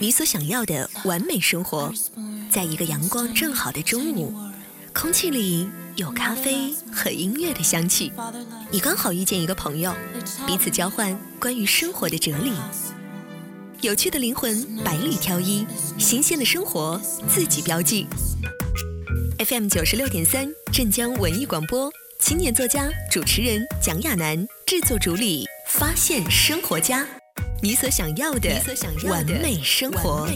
你所想要的完美生活，在一个阳光正好的中午，空气里有咖啡和音乐的香气。你刚好遇见一个朋友，彼此交换关于生活的哲理。有趣的灵魂百里挑一，新鲜的生活自己标记。FM 九十六点三，镇江文艺广播，青年作家、主持人蒋亚楠，制作主理，发现生活家。你所想要的完美生活。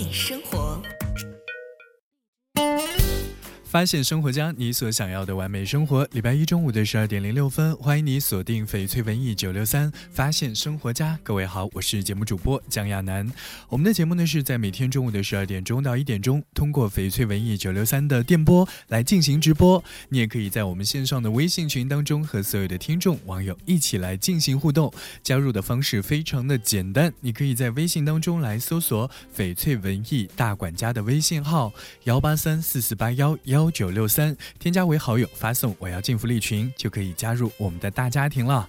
发现生活家，你所想要的完美生活。礼拜一中午的十二点零六分，欢迎你锁定翡翠文艺九六三，发现生活家。各位好，我是节目主播江亚楠。我们的节目呢是在每天中午的十二点钟到一点钟，通过翡翠文艺九六三的电波来进行直播。你也可以在我们线上的微信群当中和所有的听众网友一起来进行互动。加入的方式非常的简单，你可以在微信当中来搜索翡翠文艺大管家的微信号幺八三四四八幺幺。幺九六三，添加为好友，发送“我要进福利群”，就可以加入我们的大家庭了。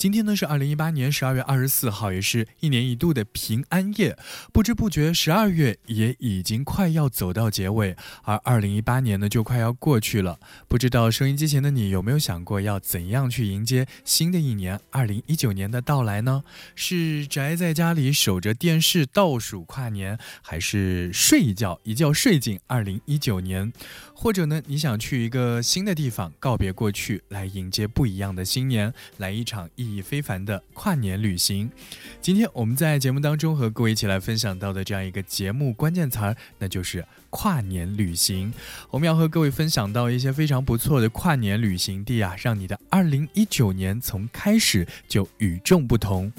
今天呢是二零一八年十二月二十四号，也是一年一度的平安夜。不知不觉，十二月也已经快要走到结尾，而二零一八年呢就快要过去了。不知道收音机前的你有没有想过要怎样去迎接新的一年二零一九年的到来呢？是宅在家里守着电视倒数跨年，还是睡一觉一觉睡进二零一九年？或者呢，你想去一个新的地方，告别过去，来迎接不一样的新年，来一场意义非凡的跨年旅行。今天我们在节目当中和各位一起来分享到的这样一个节目关键词儿，那就是跨年旅行。我们要和各位分享到一些非常不错的跨年旅行地啊，让你的二零一九年从开始就与众不同。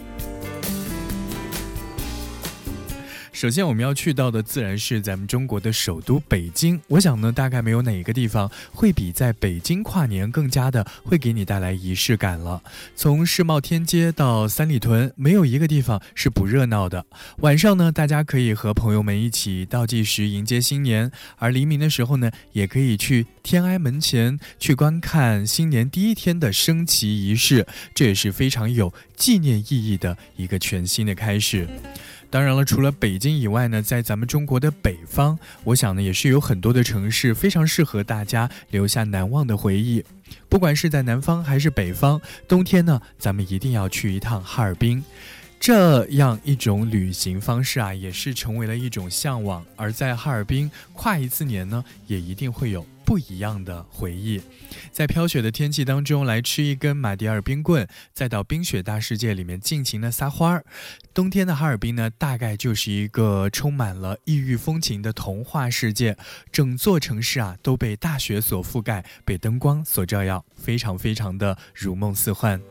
首先，我们要去到的自然是咱们中国的首都北京。我想呢，大概没有哪一个地方会比在北京跨年更加的会给你带来仪式感了。从世贸天阶到三里屯，没有一个地方是不热闹的。晚上呢，大家可以和朋友们一起倒计时迎接新年；而黎明的时候呢，也可以去天安门前去观看新年第一天的升旗仪式。这也是非常有纪念意义的一个全新的开始。当然了，除了北京以外呢，在咱们中国的北方，我想呢，也是有很多的城市非常适合大家留下难忘的回忆。不管是在南方还是北方，冬天呢，咱们一定要去一趟哈尔滨。这样一种旅行方式啊，也是成为了一种向往。而在哈尔滨跨一次年呢，也一定会有。不一样的回忆，在飘雪的天气当中来吃一根马迭尔冰棍，再到冰雪大世界里面尽情的撒花儿。冬天的哈尔滨呢，大概就是一个充满了异域风情的童话世界，整座城市啊都被大雪所覆盖，被灯光所照耀，非常非常的如梦似幻。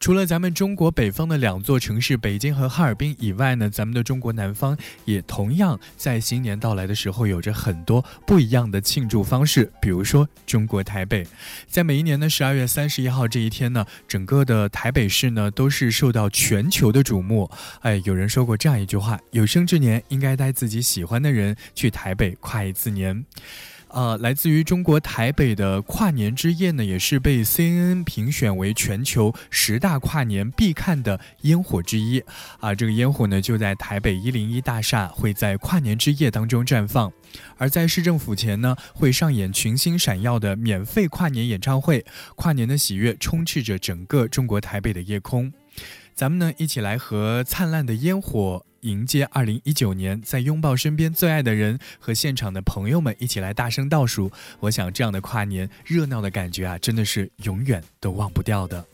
除了咱们中国北方的两座城市北京和哈尔滨以外呢，咱们的中国南方也同样在新年到来的时候有着很多不一样的庆祝方式。比如说中国台北，在每一年的十二月三十一号这一天呢，整个的台北市呢都是受到全球的瞩目。哎，有人说过这样一句话：有生之年应该带自己喜欢的人去台北跨一次年。呃，来自于中国台北的跨年之夜呢，也是被 CNN 评选为全球十大跨年必看的烟火之一。啊，这个烟火呢，就在台北一零一大厦，会在跨年之夜当中绽放。而在市政府前呢，会上演群星闪耀的免费跨年演唱会，跨年的喜悦充斥着整个中国台北的夜空。咱们呢，一起来和灿烂的烟火。迎接二零一九年，在拥抱身边最爱的人和现场的朋友们一起来大声倒数。我想这样的跨年热闹的感觉啊，真的是永远都忘不掉的。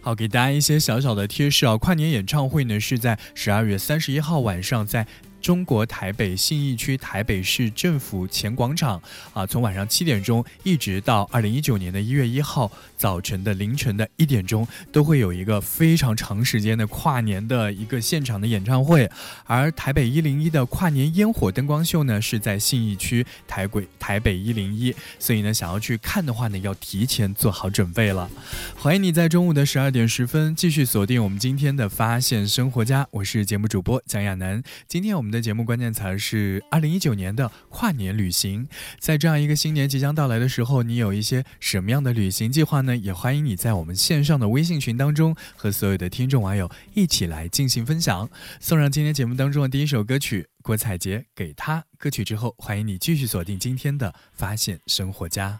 好，给大家一些小小的贴士啊，跨年演唱会呢是在十二月三十一号晚上在。中国台北信义区台北市政府前广场啊，从晚上七点钟一直到二零一九年的一月一号早晨的凌晨的一点钟，都会有一个非常长时间的跨年的一个现场的演唱会。而台北一零一的跨年烟火灯光秀呢，是在信义区台轨台北一零一，所以呢，想要去看的话呢，要提前做好准备了。欢迎你在中午的十二点十分继续锁定我们今天的发现生活家，我是节目主播蒋亚楠。今天我们的。节目关键词是二零一九年的跨年旅行。在这样一个新年即将到来的时候，你有一些什么样的旅行计划呢？也欢迎你在我们线上的微信群当中和所有的听众网友一起来进行分享。送上今天节目当中的第一首歌曲，郭采洁《给他》歌曲之后，欢迎你继续锁定今天的发现生活家。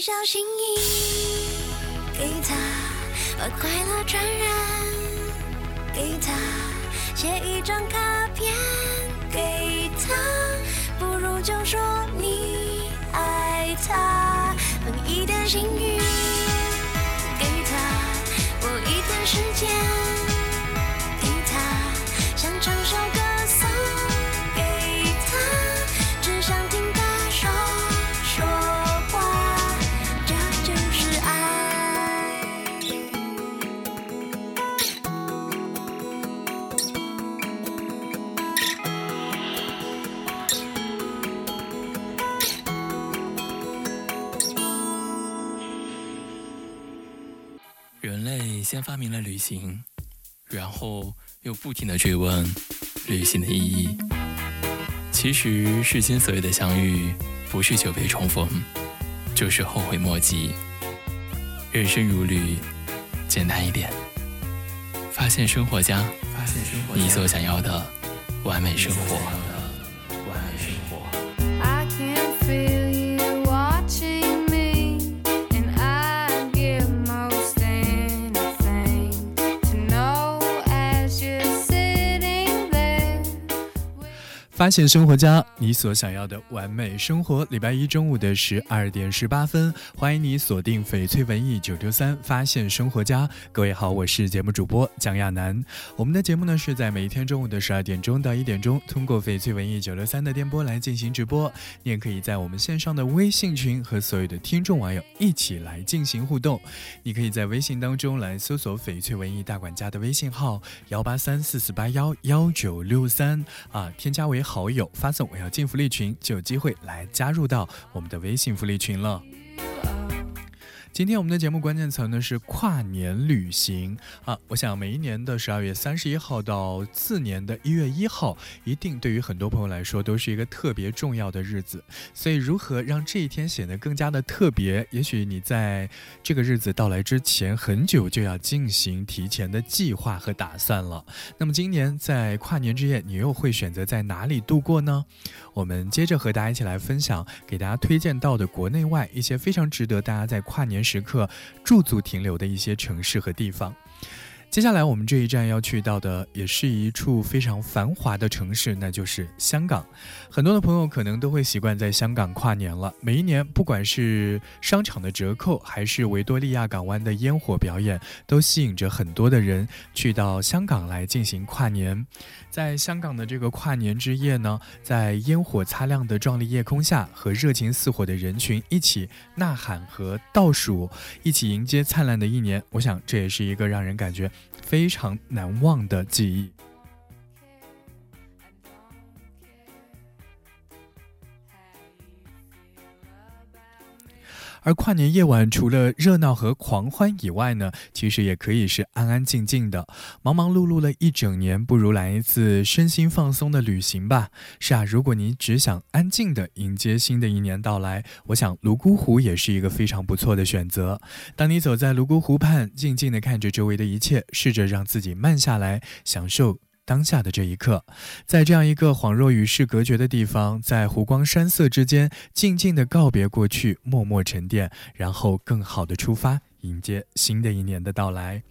小心翼翼给他，把快乐传染给他，写一张卡片给他，不如就说你爱他，分一点幸运给他，过一段时间。发明了旅行，然后又不停的追问旅行的意义。其实世间所有的相遇，不是久别重逢，就是后悔莫及。人生如旅，简单一点。发现生活家，你所想要的完美生活。发现生活家，你所想要的完美生活。礼拜一中午的十二点十八分，欢迎你锁定翡翠文艺九六三，发现生活家。各位好，我是节目主播蒋亚楠。我们的节目呢是在每一天中午的十二点钟到一点钟，通过翡翠文艺九六三的电波来进行直播。你也可以在我们线上的微信群和所有的听众网友一起来进行互动。你可以在微信当中来搜索翡翠文艺大管家的微信号幺八三四四八幺幺九六三啊，添加为好好友，发送我要进福利群，就有机会来加入到我们的微信福利群了。今天我们的节目关键词呢是跨年旅行啊！我想每一年的十二月三十一号到次年的一月一号，一定对于很多朋友来说都是一个特别重要的日子。所以，如何让这一天显得更加的特别？也许你在这个日子到来之前很久就要进行提前的计划和打算了。那么，今年在跨年之夜，你又会选择在哪里度过呢？我们接着和大家一起来分享，给大家推荐到的国内外一些非常值得大家在跨年时刻驻足停留的一些城市和地方。接下来我们这一站要去到的也是一处非常繁华的城市，那就是香港。很多的朋友可能都会习惯在香港跨年了。每一年，不管是商场的折扣，还是维多利亚港湾的烟火表演，都吸引着很多的人去到香港来进行跨年。在香港的这个跨年之夜呢，在烟火擦亮的壮丽夜空下，和热情似火的人群一起呐喊和倒数，一起迎接灿烂的一年。我想，这也是一个让人感觉。非常难忘的记忆。而跨年夜晚，除了热闹和狂欢以外呢，其实也可以是安安静静的。忙忙碌碌了一整年，不如来一次身心放松的旅行吧。是啊，如果你只想安静的迎接新的一年到来，我想泸沽湖也是一个非常不错的选择。当你走在泸沽湖畔，静静的看着周围的一切，试着让自己慢下来，享受。当下的这一刻，在这样一个恍若与世隔绝的地方，在湖光山色之间，静静的告别过去，默默沉淀，然后更好的出发，迎接新的一年的到来。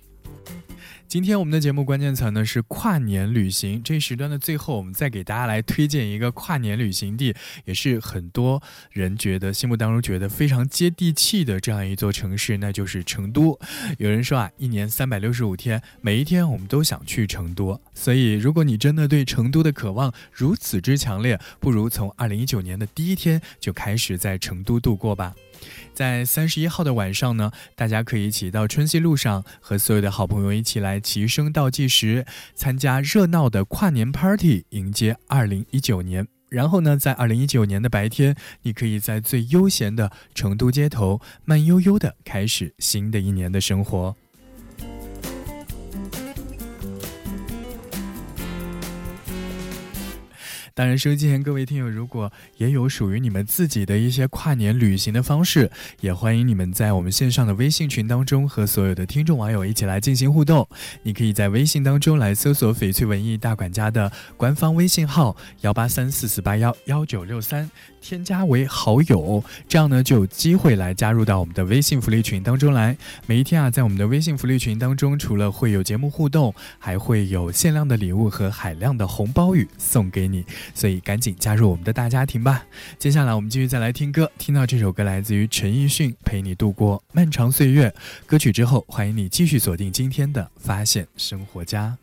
今天我们的节目关键词呢是跨年旅行。这一时段的最后，我们再给大家来推荐一个跨年旅行地，也是很多人觉得心目当中觉得非常接地气的这样一座城市，那就是成都。有人说啊，一年三百六十五天，每一天我们都想去成都。所以，如果你真的对成都的渴望如此之强烈，不如从二零一九年的第一天就开始在成都度过吧。在三十一号的晚上呢，大家可以一起到春熙路上，和所有的好朋友一起来齐声倒计时，参加热闹的跨年 party，迎接二零一九年。然后呢，在二零一九年的白天，你可以在最悠闲的成都街头，慢悠悠地开始新的一年的生活。当然，收音机前各位听友，如果也有属于你们自己的一些跨年旅行的方式，也欢迎你们在我们线上的微信群当中和所有的听众网友一起来进行互动。你可以在微信当中来搜索“翡翠文艺大管家”的官方微信号幺八三四四八幺幺九六三。添加为好友，这样呢就有机会来加入到我们的微信福利群当中来。每一天啊，在我们的微信福利群当中，除了会有节目互动，还会有限量的礼物和海量的红包雨送给你，所以赶紧加入我们的大家庭吧。接下来我们继续再来听歌，听到这首歌来自于陈奕迅，《陪你度过漫长岁月》歌曲之后，欢迎你继续锁定今天的发现生活家。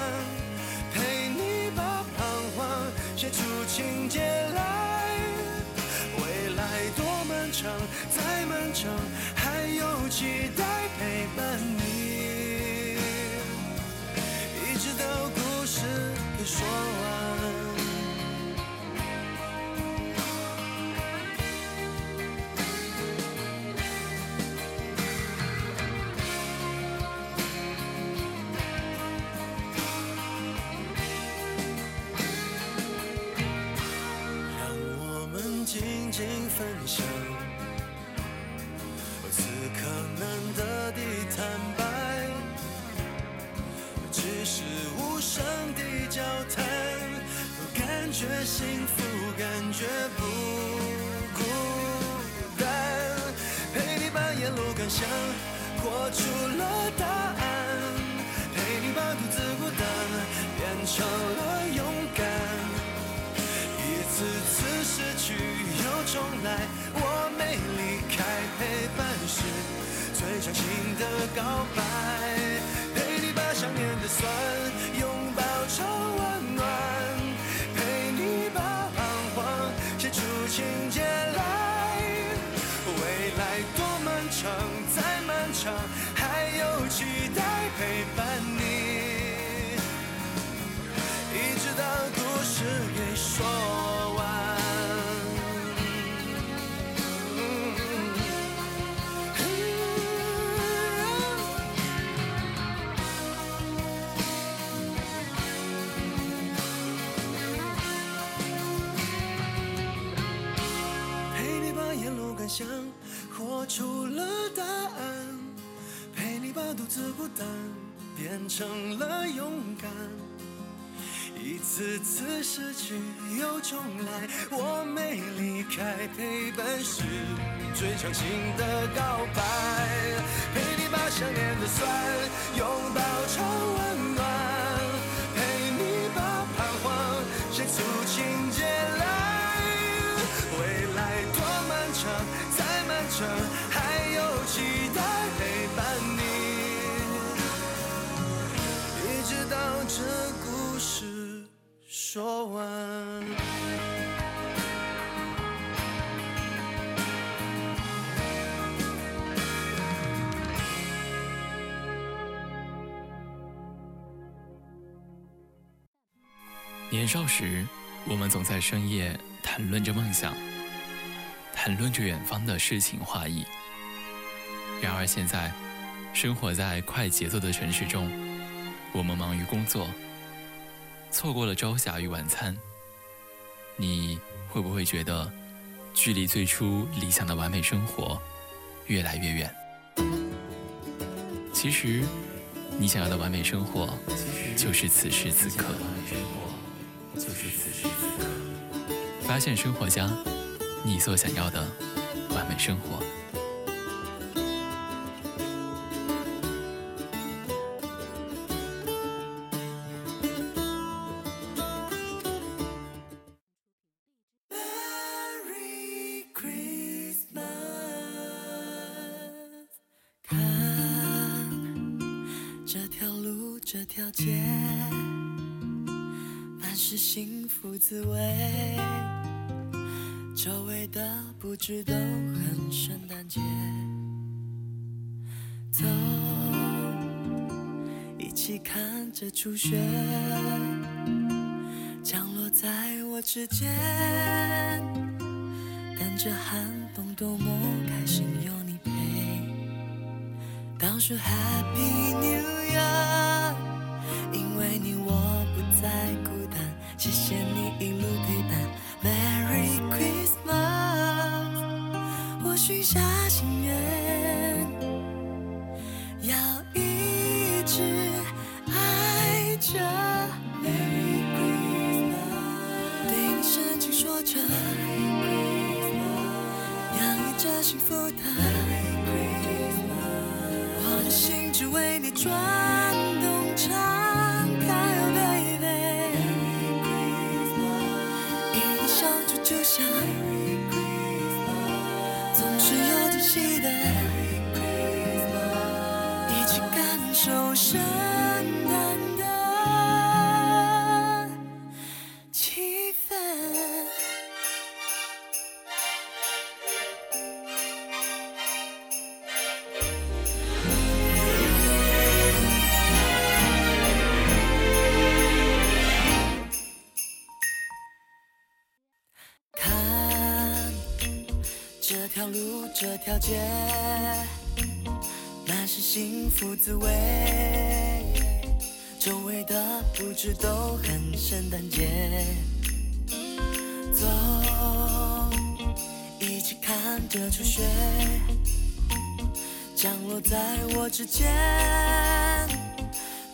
再漫长，还有期待陪伴你，一直到故事给说完。陪你把想念的酸的孤单变成了勇敢。一次次失去又重来，我没离开陪伴是最长情的告白，陪你把想念的酸拥抱成年少时，我们总在深夜谈论着梦想，谈论着远方的诗情画意。然而现在，生活在快节奏的城市中，我们忙于工作，错过了朝霞与晚餐。你会不会觉得，距离最初理想的完美生活越来越远？其实，你想要的完美生活，就是此时此刻。就是此时此刻，发现生活家，你所想要的完美生活。Merry Christmas，看这条路，这条街，是幸福滋味。周围的布置都很圣诞节，走，一起看着初雪降落在我指尖。但这寒冬，多么开心有你陪。倒数 Happy New Year，谢谢你一路陪伴。Merry Christmas，我许下心愿，要一直爱着。Merry Christmas，对你深情说着，Merry Christmas！。洋溢着幸福的，Merry Christmas！我的心只为你转动，敞滋味。周围的布置都很圣诞节。走，一起看着初雪降落在我指尖，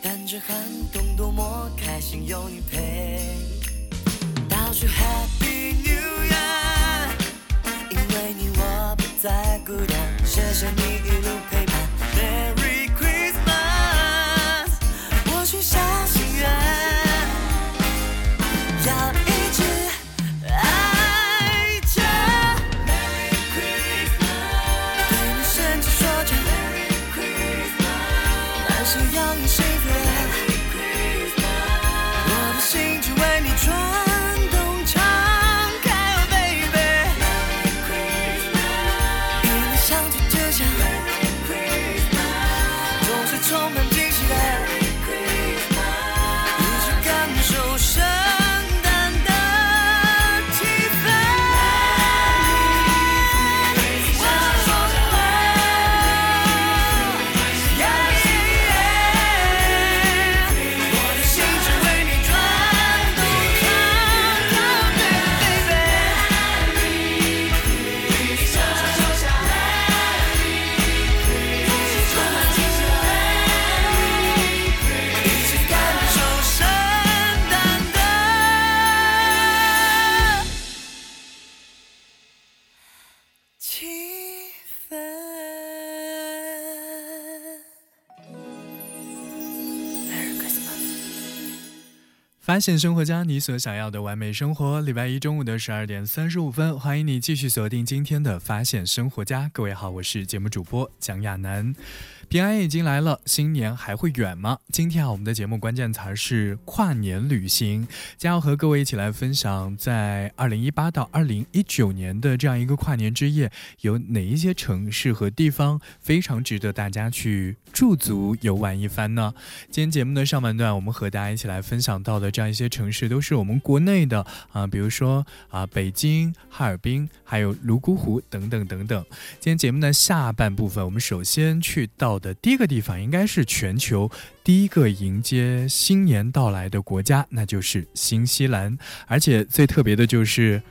感觉寒冬多么开心，有你陪。倒数 Happy New Year，因为你我不再孤单，谢谢你一路陪发现生活家，你所想要的完美生活。礼拜一中午的十二点三十五分，欢迎你继续锁定今天的发现生活家。各位好，我是节目主播蒋亚楠。平安已经来了，新年还会远吗？今天啊，我们的节目关键词是跨年旅行，将要和各位一起来分享，在二零一八到二零一九年的这样一个跨年之夜，有哪一些城市和地方非常值得大家去驻足游玩一番呢？今天节目的上半段，我们和大家一起来分享到的这样一些城市，都是我们国内的啊，比如说啊，北京、哈尔滨，还有泸沽湖等等等等。今天节目的下半部分，我们首先去到的第一个地方，应该是全球第一个迎接新年到来的国家，那就是新西兰。而且最特别的就是。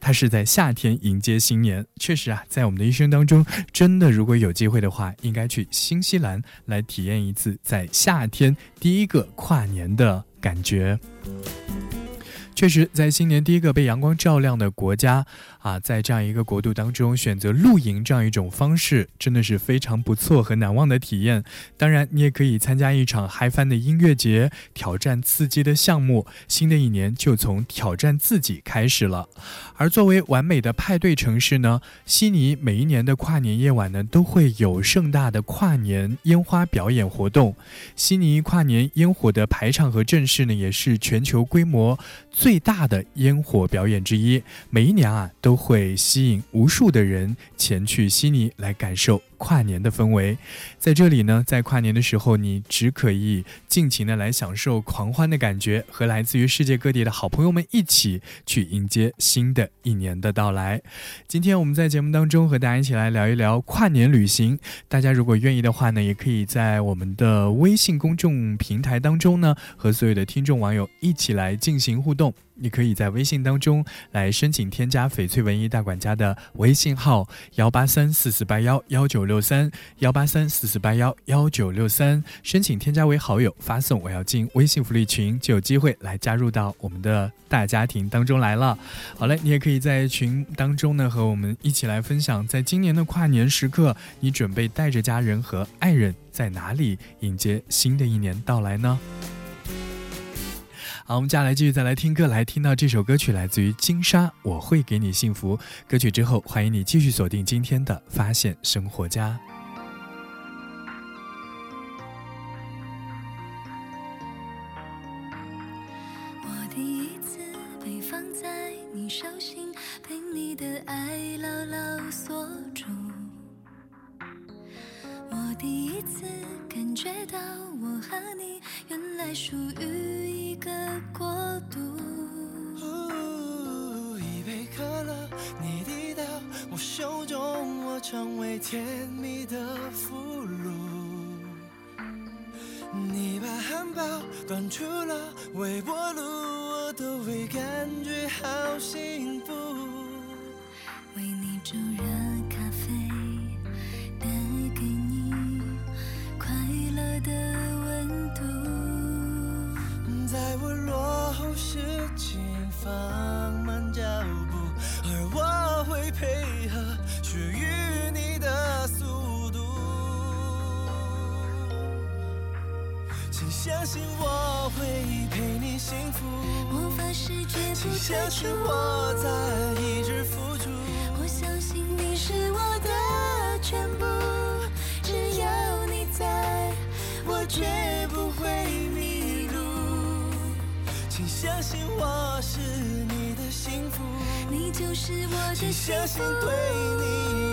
它是在夏天迎接新年，确实啊，在我们的一生当中，真的如果有机会的话，应该去新西兰来体验一次在夏天第一个跨年的感觉。确实，在新年第一个被阳光照亮的国家啊，在这样一个国度当中，选择露营这样一种方式，真的是非常不错和难忘的体验。当然，你也可以参加一场嗨翻的音乐节，挑战刺激的项目。新的一年就从挑战自己开始了。而作为完美的派对城市呢，悉尼每一年的跨年夜晚呢，都会有盛大的跨年烟花表演活动。悉尼跨年烟火的排场和阵势呢，也是全球规模最大的烟火表演之一。每一年啊，都会吸引无数的人前去悉尼来感受跨年的氛围。在这里呢，在跨年的时候，你只可以尽情的来享受狂欢的感觉，和来自于世界各地的好朋友们一起去迎接新的一年的到来。今天我们在节目当中和大家一起来聊一聊跨年旅行。大家如果愿意的话呢，也可以在我们的微信公众平台当中呢，和所有的听众网友一起来进行互动。你可以在微信当中来申请添加翡翠文艺大管家的微信号幺八三四四八幺幺九六三幺八三四四八幺幺九六三，申请添加为好友，发送我要进微信福利群，就有机会来加入到我们的大家庭当中来了。好嘞，你也可以在群当中呢和我们一起来分享，在今年的跨年时刻，你准备带着家人和爱人在哪里迎接新的一年到来呢？好，我们接下来继续再来听歌，来听到这首歌曲来自于金莎，《我会给你幸福》。歌曲之后，欢迎你继续锁定今天的发现生活家。我第一次被放在你手心，被你的爱牢牢锁住。我第一次感觉到我和你原来属于一个国度。一杯可乐，你递到我手中，我成为甜蜜的俘虏。你把汉堡端出了微波炉，我都会感觉好幸福。界请不相信。我在一直付出。我相信你是我的全部，只要你在，我绝不会迷路。请相信我是你的幸福，你就是我的请幸相信，对你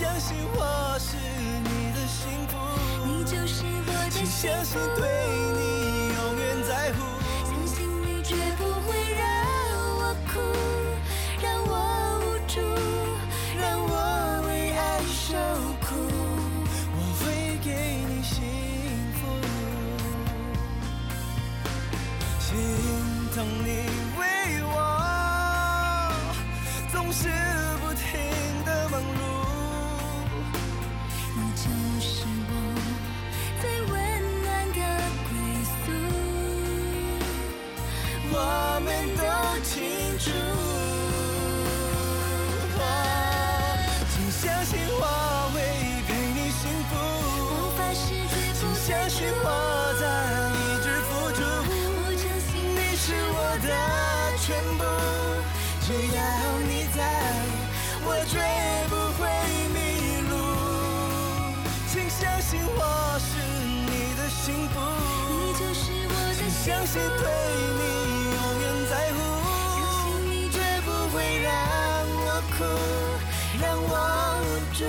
相信我是你的幸福，你就是我的请幸相信福，对全部，只要你在，我绝不会迷路。请相信我是你的幸福，你就是我的幸相信对。你永远在乎。相信你绝不会让我哭，让我无助，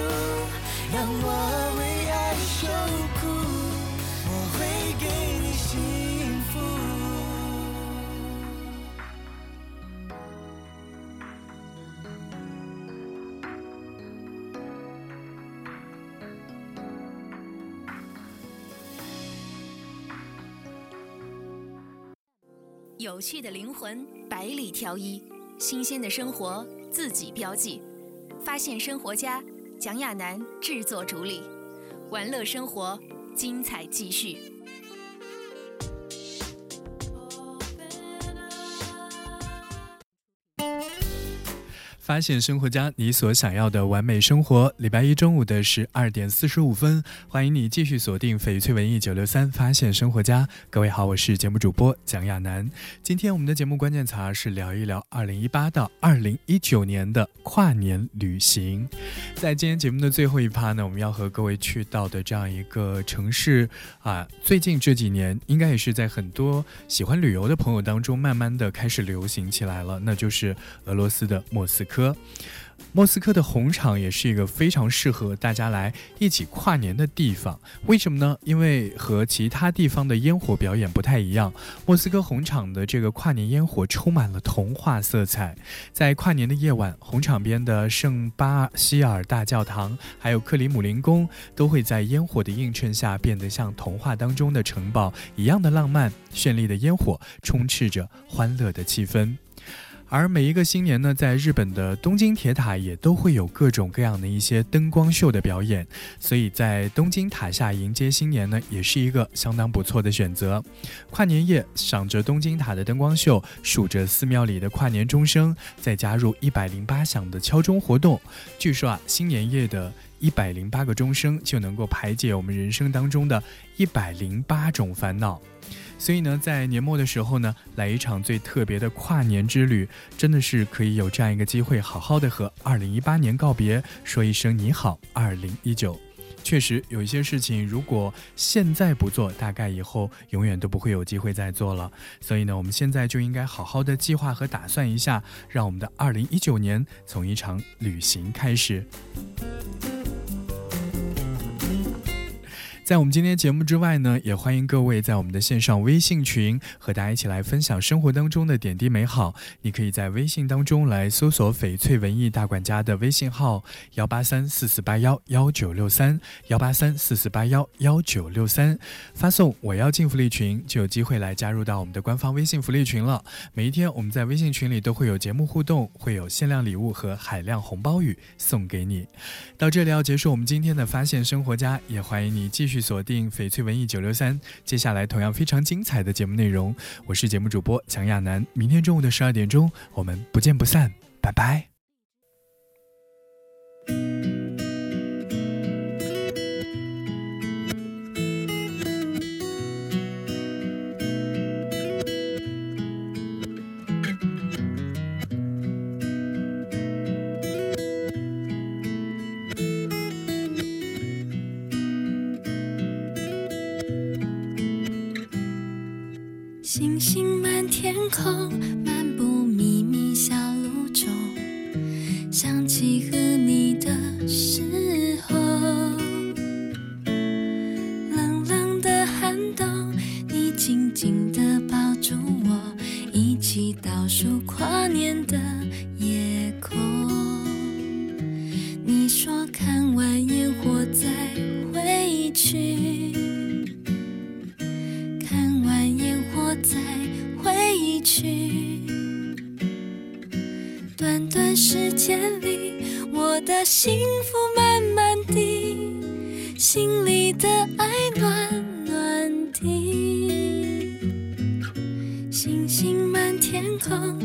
让我为爱受苦。有趣的灵魂，百里挑一；新鲜的生活，自己标记。发现生活家，蒋亚楠制作主理，玩乐生活，精彩继续。发现生活家，你所想要的完美生活。礼拜一中午的十二点四十五分，欢迎你继续锁定翡翠文艺九六三，发现生活家。各位好，我是节目主播蒋亚楠。今天我们的节目关键词是聊一聊二零一八到二零一九年的跨年旅行。在今天节目的最后一趴呢，我们要和各位去到的这样一个城市啊，最近这几年应该也是在很多喜欢旅游的朋友当中，慢慢的开始流行起来了，那就是俄罗斯的莫斯科。莫斯科的红场也是一个非常适合大家来一起跨年的地方。为什么呢？因为和其他地方的烟火表演不太一样，莫斯科红场的这个跨年烟火充满了童话色彩。在跨年的夜晚，红场边的圣巴希尔大教堂，还有克里姆林宫，都会在烟火的映衬下变得像童话当中的城堡一样的浪漫。绚丽的烟火充斥着欢乐的气氛。而每一个新年呢，在日本的东京铁塔也都会有各种各样的一些灯光秀的表演，所以在东京塔下迎接新年呢，也是一个相当不错的选择。跨年夜，赏着东京塔的灯光秀，数着寺庙里的跨年钟声，再加入一百零八响的敲钟活动，据说啊，新年夜的一百零八个钟声就能够排解我们人生当中的一百零八种烦恼。所以呢，在年末的时候呢，来一场最特别的跨年之旅，真的是可以有这样一个机会，好好的和二零一八年告别，说一声你好，二零一九。确实有一些事情，如果现在不做，大概以后永远都不会有机会再做了。所以呢，我们现在就应该好好的计划和打算一下，让我们的二零一九年从一场旅行开始。在我们今天节目之外呢，也欢迎各位在我们的线上微信群和大家一起来分享生活当中的点滴美好。你可以在微信当中来搜索“翡翠文艺大管家”的微信号幺八三四四八幺幺九六三幺八三四四八幺幺九六三，发送“我要进福利群”就有机会来加入到我们的官方微信福利群了。每一天我们在微信群里都会有节目互动，会有限量礼物和海量红包雨送给你。到这里要结束我们今天的发现生活家，也欢迎你继续。锁定翡翠文艺九六三，接下来同样非常精彩的节目内容，我是节目主播蒋亚楠。明天中午的十二点钟，我们不见不散，拜拜。星星满天空，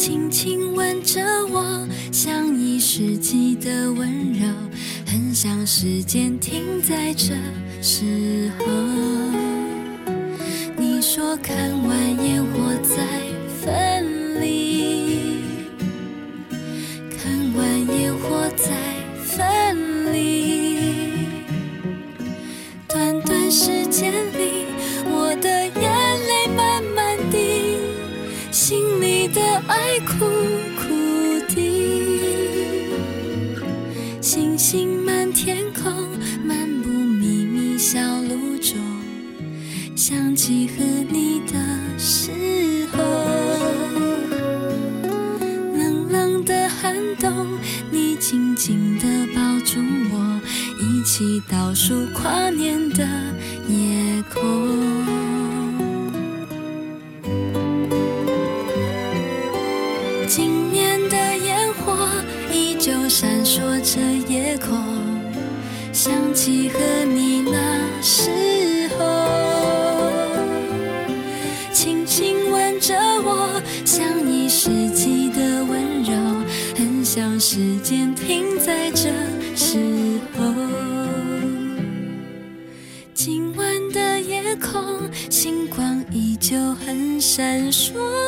轻轻吻着我，像一世纪的温柔，很想时间停在这时候。你说看倒数跨年的夜空。今年的烟火依旧闪烁着夜空，想起和你那时候，轻轻吻着我，像一世纪的温柔，很想时间闪烁。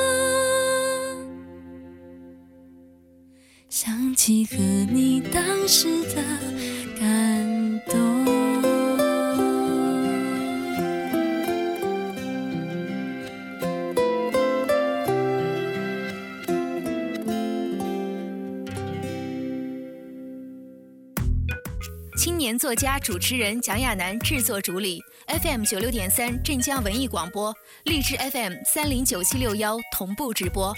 作家、主持人蒋亚楠制作主理，FM 九六点三镇江文艺广播，荔枝 FM 三零九七六幺同步直播。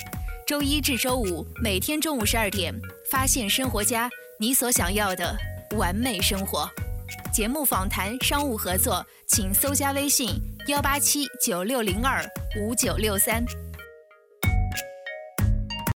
周一至周五每天中午十二点，发现生活家，你所想要的完美生活。节目访谈、商务合作，请搜加微信幺八七九六零二五九六三。